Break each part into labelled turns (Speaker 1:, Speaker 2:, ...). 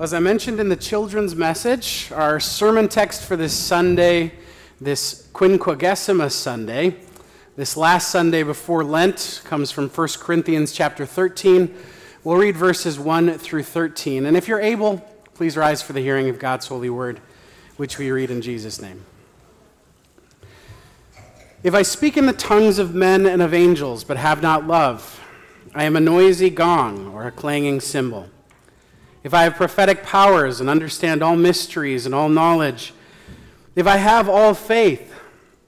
Speaker 1: As I mentioned in the children's message, our sermon text for this Sunday, this Quinquagesima Sunday, this last Sunday before Lent, comes from 1 Corinthians chapter 13. We'll read verses 1 through 13. And if you're able, please rise for the hearing of God's holy word, which we read in Jesus' name. If I speak in the tongues of men and of angels, but have not love, I am a noisy gong or a clanging cymbal. If I have prophetic powers and understand all mysteries and all knowledge, if I have all faith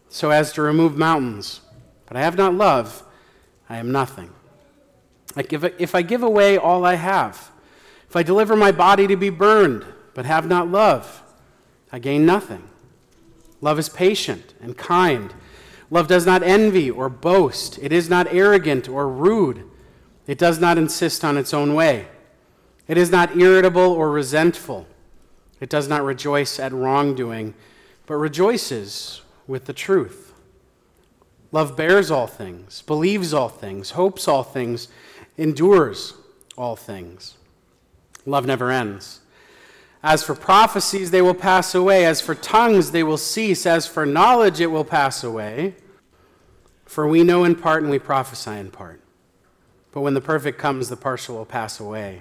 Speaker 1: so as to remove mountains, but I have not love, I am nothing. Like if, if I give away all I have, if I deliver my body to be burned, but have not love, I gain nothing. Love is patient and kind. Love does not envy or boast. It is not arrogant or rude. It does not insist on its own way. It is not irritable or resentful. It does not rejoice at wrongdoing, but rejoices with the truth. Love bears all things, believes all things, hopes all things, endures all things. Love never ends. As for prophecies, they will pass away. As for tongues, they will cease. As for knowledge, it will pass away. For we know in part and we prophesy in part. But when the perfect comes, the partial will pass away.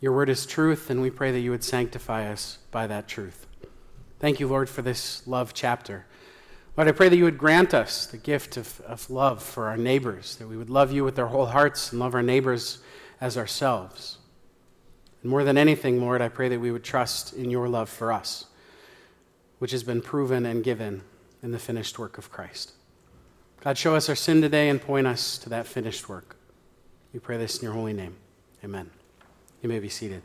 Speaker 1: Your word is truth, and we pray that you would sanctify us by that truth. Thank you, Lord, for this love chapter. Lord, I pray that you would grant us the gift of, of love for our neighbors, that we would love you with our whole hearts and love our neighbors as ourselves. And more than anything, Lord, I pray that we would trust in your love for us, which has been proven and given in the finished work of Christ. God, show us our sin today and point us to that finished work. We pray this in your holy name. Amen. You may be seated.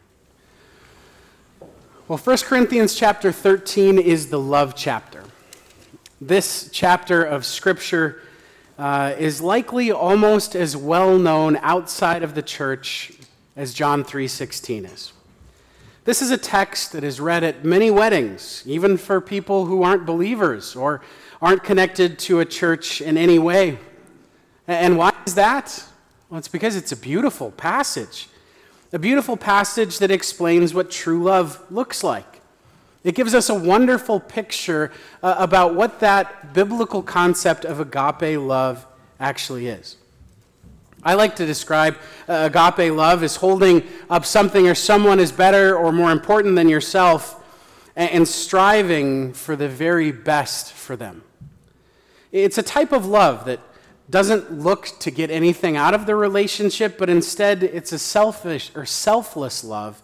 Speaker 1: Well, 1 Corinthians chapter 13 is the love chapter. This chapter of Scripture uh, is likely almost as well known outside of the church as John 3:16 is. This is a text that is read at many weddings, even for people who aren't believers or aren't connected to a church in any way. And why is that? Well, it's because it's a beautiful passage. A beautiful passage that explains what true love looks like. It gives us a wonderful picture uh, about what that biblical concept of agape love actually is. I like to describe uh, agape love as holding up something or someone as better or more important than yourself and, and striving for the very best for them. It's a type of love that doesn't look to get anything out of the relationship, but instead it's a selfish or selfless love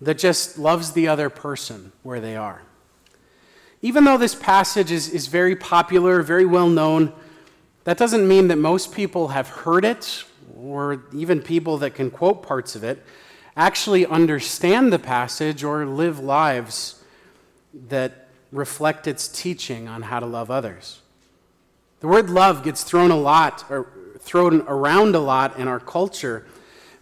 Speaker 1: that just loves the other person where they are. Even though this passage is, is very popular, very well known, that doesn't mean that most people have heard it, or even people that can quote parts of it actually understand the passage or live lives that reflect its teaching on how to love others. The word love gets thrown a lot or thrown around a lot in our culture.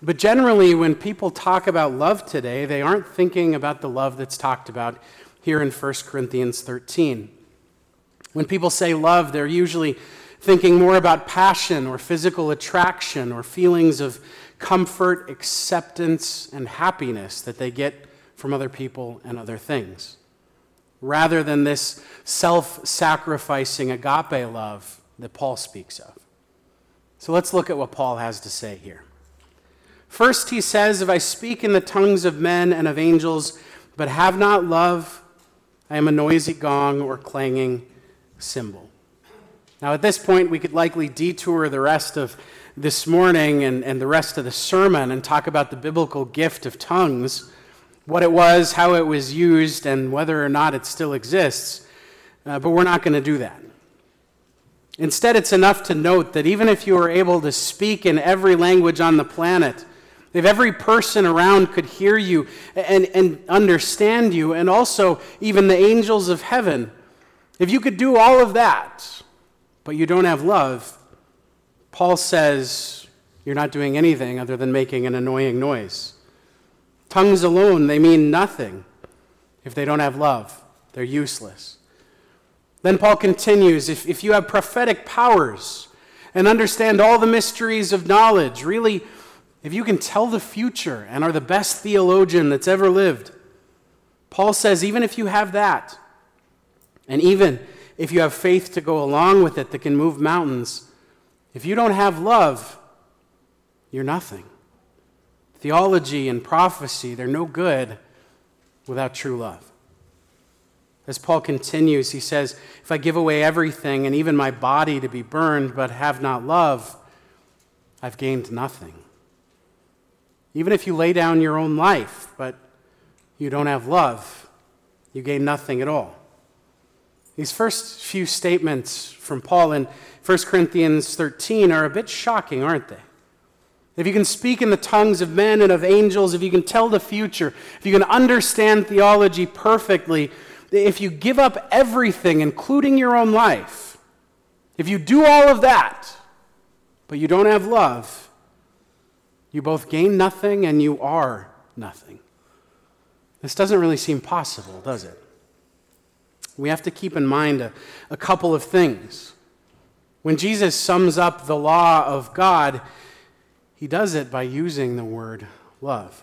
Speaker 1: But generally, when people talk about love today, they aren't thinking about the love that's talked about here in 1 Corinthians 13. When people say love, they're usually thinking more about passion or physical attraction or feelings of comfort, acceptance, and happiness that they get from other people and other things, rather than this self sacrificing agape love that Paul speaks of. So let's look at what Paul has to say here. First, he says, If I speak in the tongues of men and of angels, but have not love, I am a noisy gong or clanging cymbal. Now, at this point, we could likely detour the rest of this morning and, and the rest of the sermon and talk about the biblical gift of tongues, what it was, how it was used, and whether or not it still exists. Uh, but we're not going to do that. Instead, it's enough to note that even if you were able to speak in every language on the planet if every person around could hear you and, and understand you, and also even the angels of heaven, if you could do all of that, but you don't have love, Paul says you're not doing anything other than making an annoying noise. Tongues alone, they mean nothing if they don't have love, they're useless. Then Paul continues if, if you have prophetic powers and understand all the mysteries of knowledge, really, if you can tell the future and are the best theologian that's ever lived, Paul says, even if you have that, and even if you have faith to go along with it that can move mountains, if you don't have love, you're nothing. Theology and prophecy, they're no good without true love. As Paul continues, he says, If I give away everything and even my body to be burned, but have not love, I've gained nothing. Even if you lay down your own life, but you don't have love, you gain nothing at all. These first few statements from Paul in 1 Corinthians 13 are a bit shocking, aren't they? If you can speak in the tongues of men and of angels, if you can tell the future, if you can understand theology perfectly, if you give up everything, including your own life, if you do all of that, but you don't have love, you both gain nothing and you are nothing. This doesn't really seem possible, does it? We have to keep in mind a, a couple of things. When Jesus sums up the law of God, he does it by using the word love.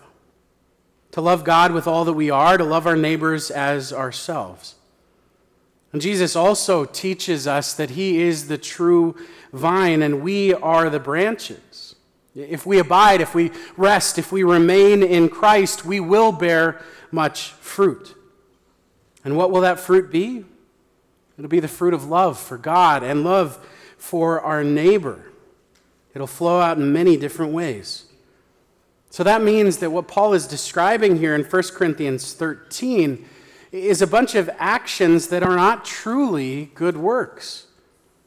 Speaker 1: To love God with all that we are, to love our neighbors as ourselves. And Jesus also teaches us that He is the true vine and we are the branches. If we abide, if we rest, if we remain in Christ, we will bear much fruit. And what will that fruit be? It'll be the fruit of love for God and love for our neighbor. It'll flow out in many different ways. So that means that what Paul is describing here in 1 Corinthians 13 is a bunch of actions that are not truly good works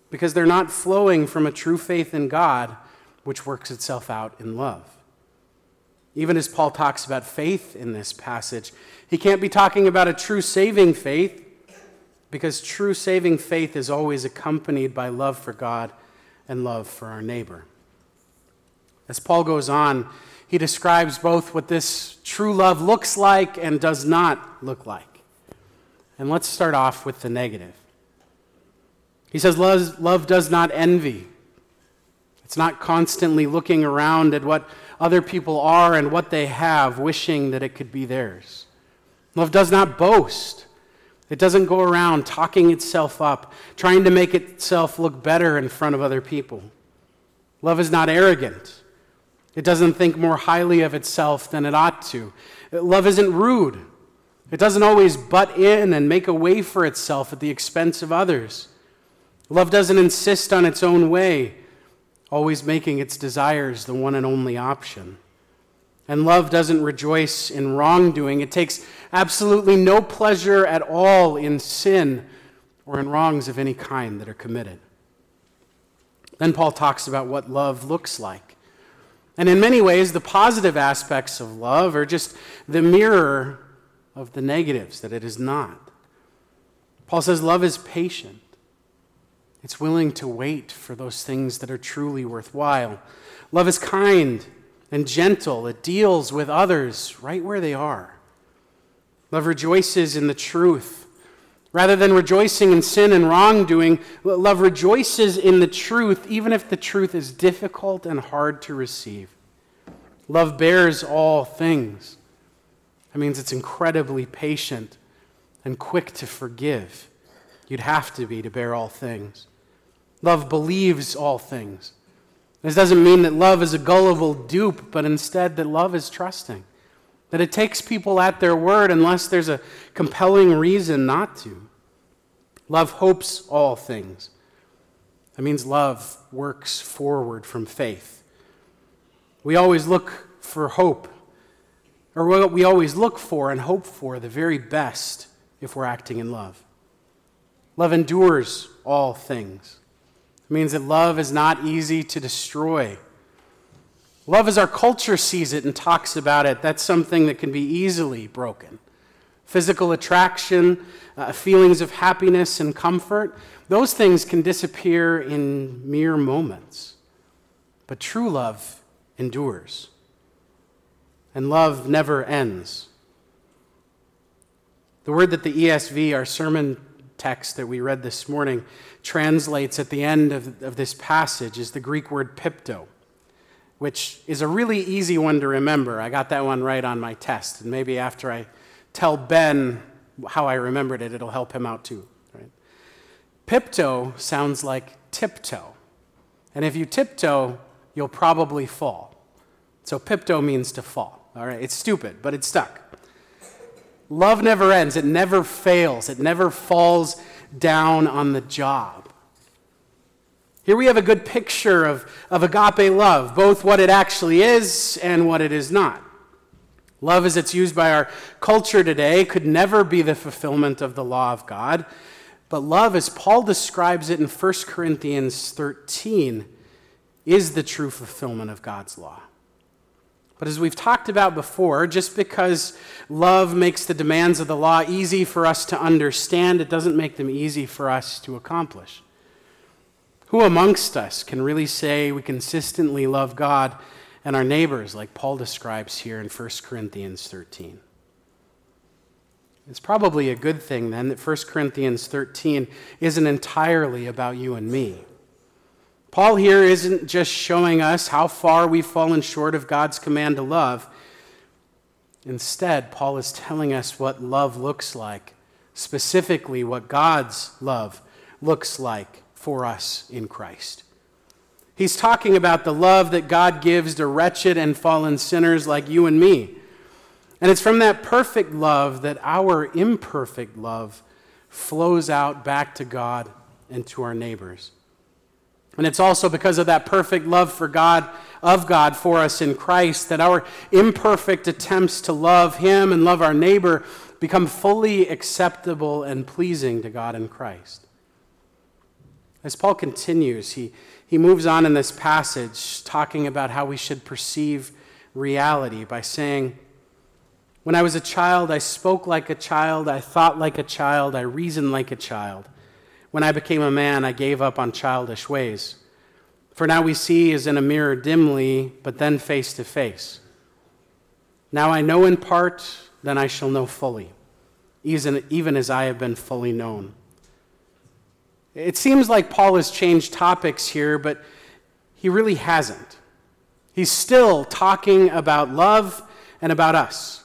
Speaker 1: because they're not flowing from a true faith in God, which works itself out in love. Even as Paul talks about faith in this passage, he can't be talking about a true saving faith because true saving faith is always accompanied by love for God and love for our neighbor. As Paul goes on, he describes both what this true love looks like and does not look like. And let's start off with the negative. He says, Love, love does not envy. It's not constantly looking around at what other people are and what they have, wishing that it could be theirs. Love does not boast. It doesn't go around talking itself up, trying to make itself look better in front of other people. Love is not arrogant. It doesn't think more highly of itself than it ought to. Love isn't rude. It doesn't always butt in and make a way for itself at the expense of others. Love doesn't insist on its own way, always making its desires the one and only option. And love doesn't rejoice in wrongdoing. It takes absolutely no pleasure at all in sin or in wrongs of any kind that are committed. Then Paul talks about what love looks like. And in many ways, the positive aspects of love are just the mirror of the negatives that it is not. Paul says love is patient, it's willing to wait for those things that are truly worthwhile. Love is kind and gentle, it deals with others right where they are. Love rejoices in the truth Rather than rejoicing in sin and wrongdoing, love rejoices in the truth, even if the truth is difficult and hard to receive. Love bears all things. That means it's incredibly patient and quick to forgive. You'd have to be to bear all things. Love believes all things. This doesn't mean that love is a gullible dupe, but instead that love is trusting that it takes people at their word unless there's a compelling reason not to. Love hopes all things. That means love works forward from faith. We always look for hope, or we always look for and hope for the very best if we're acting in love. Love endures all things. It means that love is not easy to destroy. Love as our culture sees it and talks about it, that's something that can be easily broken. Physical attraction, uh, feelings of happiness and comfort, those things can disappear in mere moments. But true love endures, and love never ends. The word that the ESV, our sermon text that we read this morning, translates at the end of, of this passage is the Greek word pipto, which is a really easy one to remember. I got that one right on my test, and maybe after I tell Ben how I remembered it, it'll help him out too. Right? Pipto sounds like tiptoe. And if you tiptoe, you'll probably fall. So pipto means to fall. All right, it's stupid, but it's stuck. Love never ends, it never fails, it never falls down on the job. Here we have a good picture of, of agape love, both what it actually is and what it is not. Love, as it's used by our culture today, could never be the fulfillment of the law of God. But love, as Paul describes it in 1 Corinthians 13, is the true fulfillment of God's law. But as we've talked about before, just because love makes the demands of the law easy for us to understand, it doesn't make them easy for us to accomplish. Who amongst us can really say we consistently love God and our neighbors, like Paul describes here in 1 Corinthians 13. It's probably a good thing then that 1 Corinthians 13 isn't entirely about you and me. Paul here isn't just showing us how far we've fallen short of God's command to love. Instead, Paul is telling us what love looks like, specifically what God's love looks like for us in Christ. He's talking about the love that God gives to wretched and fallen sinners like you and me. And it's from that perfect love that our imperfect love flows out back to God and to our neighbors. And it's also because of that perfect love for God, of God for us in Christ, that our imperfect attempts to love Him and love our neighbor become fully acceptable and pleasing to God in Christ. As Paul continues, he, he moves on in this passage talking about how we should perceive reality by saying, When I was a child, I spoke like a child, I thought like a child, I reasoned like a child. When I became a man, I gave up on childish ways. For now we see as in a mirror dimly, but then face to face. Now I know in part, then I shall know fully, even as I have been fully known. It seems like Paul has changed topics here, but he really hasn't. He's still talking about love and about us.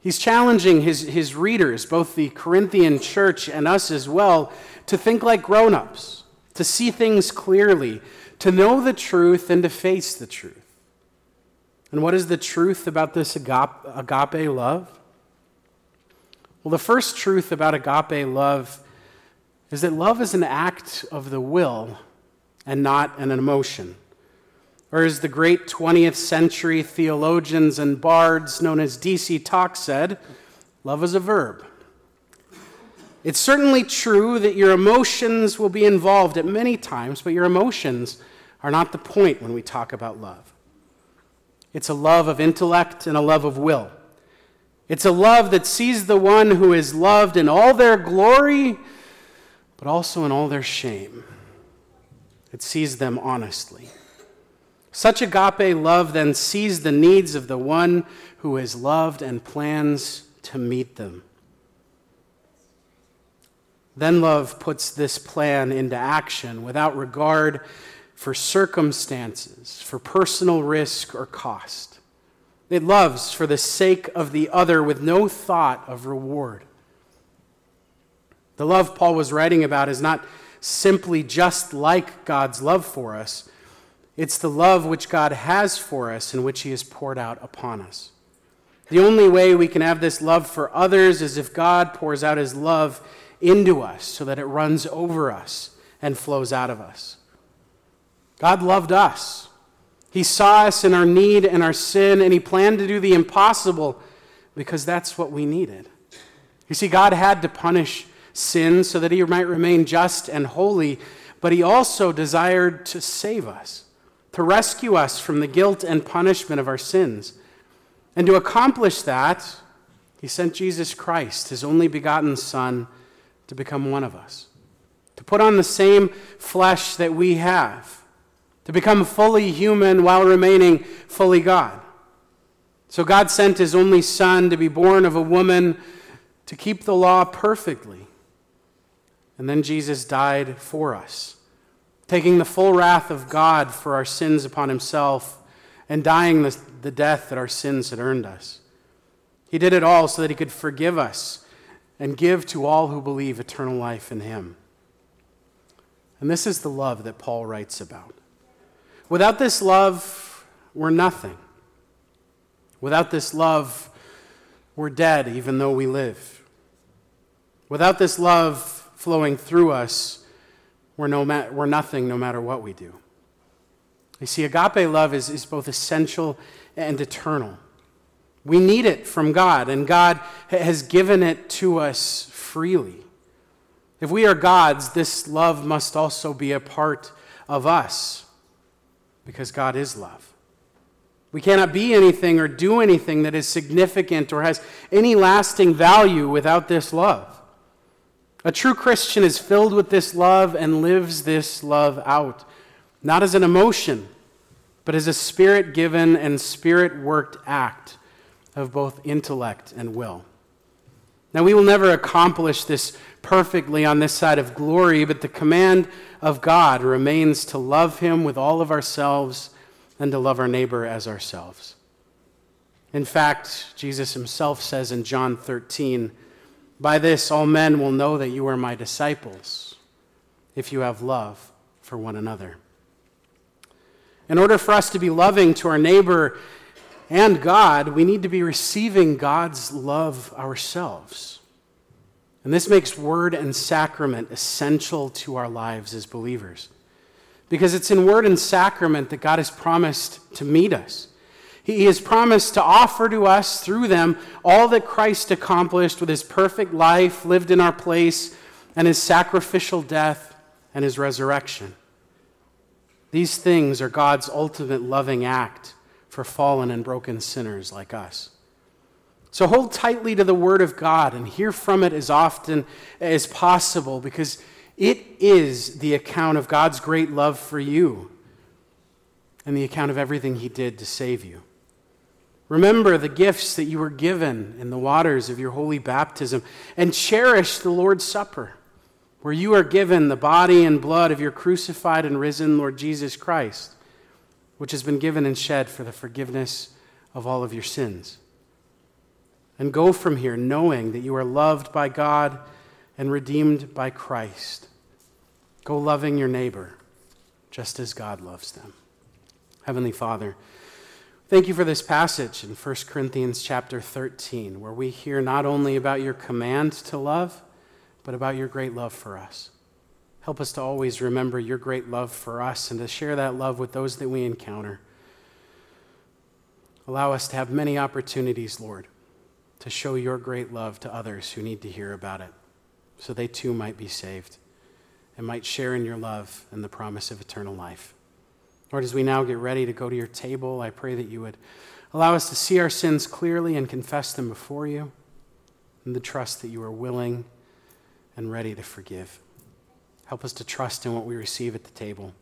Speaker 1: He's challenging his, his readers, both the Corinthian church and us as well, to think like grown ups, to see things clearly, to know the truth, and to face the truth. And what is the truth about this agape, agape love? Well, the first truth about agape love is that love is an act of the will and not an emotion. Or as the great 20th century theologians and bards known as D.C. Talk said, love is a verb. It's certainly true that your emotions will be involved at many times, but your emotions are not the point when we talk about love. It's a love of intellect and a love of will. It's a love that sees the one who is loved in all their glory but also in all their shame. It sees them honestly. Such agape love then sees the needs of the one who is loved and plans to meet them. Then love puts this plan into action without regard for circumstances, for personal risk or cost. It loves for the sake of the other with no thought of reward. The love Paul was writing about is not simply just like God's love for us, it's the love which God has for us and which He has poured out upon us. The only way we can have this love for others is if God pours out His love into us so that it runs over us and flows out of us. God loved us. He saw us in our need and our sin, and He planned to do the impossible because that's what we needed. You see, God had to punish sin so that he might remain just and holy, but he also desired to save us. to rescue us from the guilt and punishment of our sins. And to accomplish that, he sent Jesus Christ, his only begotten Son, to become one of us, to put on the same flesh that we have, to become fully human while remaining fully God. So God sent his only Son to be born of a woman to keep the law perfectly. And then Jesus died for us taking the full wrath of God for our sins upon himself and dying the, the death that our sins had earned us. He did it all so that he could forgive us and give to all who believe eternal life in him. And this is the love that Paul writes about. Without this love, we're nothing. Without this love, we're dead even though we live. Without this love flowing through us, we're, no ma- we're nothing no matter what we do. You see, agape love is, is both essential and eternal. We need it from God, and God has given it to us freely. If we are God's, this love must also be a part of us, because God is love. We cannot be anything or do anything that is significant or has any lasting value without this love. A true Christian is filled with this love and lives this love out, not as an emotion, but as a spirit given and spirit worked act of both intellect and will. Now, we will never accomplish this perfectly on this side of glory, but the command of God remains to love Him with all of ourselves and to love our neighbor as ourselves. In fact, Jesus Himself says in John 13, by this, all men will know that you are my disciples, if you have love for one another. In order for us to be loving to our neighbor and God, we need to be receiving God's love ourselves. And this makes word and sacrament essential to our lives as believers. Because it's in word and sacrament that God has promised to meet us. He has promised to offer to us through them all that Christ accomplished with his perfect life lived in our place and his sacrificial death and his resurrection. These things are God's ultimate loving act for fallen and broken sinners like us. So hold tightly to the Word of God and hear from it as often as possible because it is the account of God's great love for you and the account of everything He did to save you. Remember the gifts that you were given in the waters of your holy baptism and cherish the Lord's Supper, where you are given the body and blood of your crucified and risen Lord Jesus Christ, which has been given and shed for the forgiveness of all of your sins. And go from here knowing that you are loved by God and redeemed by Christ. Go loving your neighbor just as God loves them. Heavenly Father, Thank you for this passage in 1 Corinthians chapter 13, where we hear not only about your command to love, but about your great love for us. Help us to always remember your great love for us and to share that love with those that we encounter. Allow us to have many opportunities, Lord, to show your great love to others who need to hear about it, so they too might be saved and might share in your love and the promise of eternal life. Lord, as we now get ready to go to your table, I pray that you would allow us to see our sins clearly and confess them before you, and the trust that you are willing and ready to forgive. Help us to trust in what we receive at the table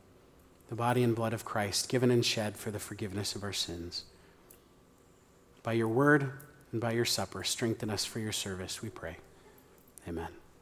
Speaker 1: the body and blood of Christ, given and shed for the forgiveness of our sins. By your word and by your supper, strengthen us for your service, we pray. Amen.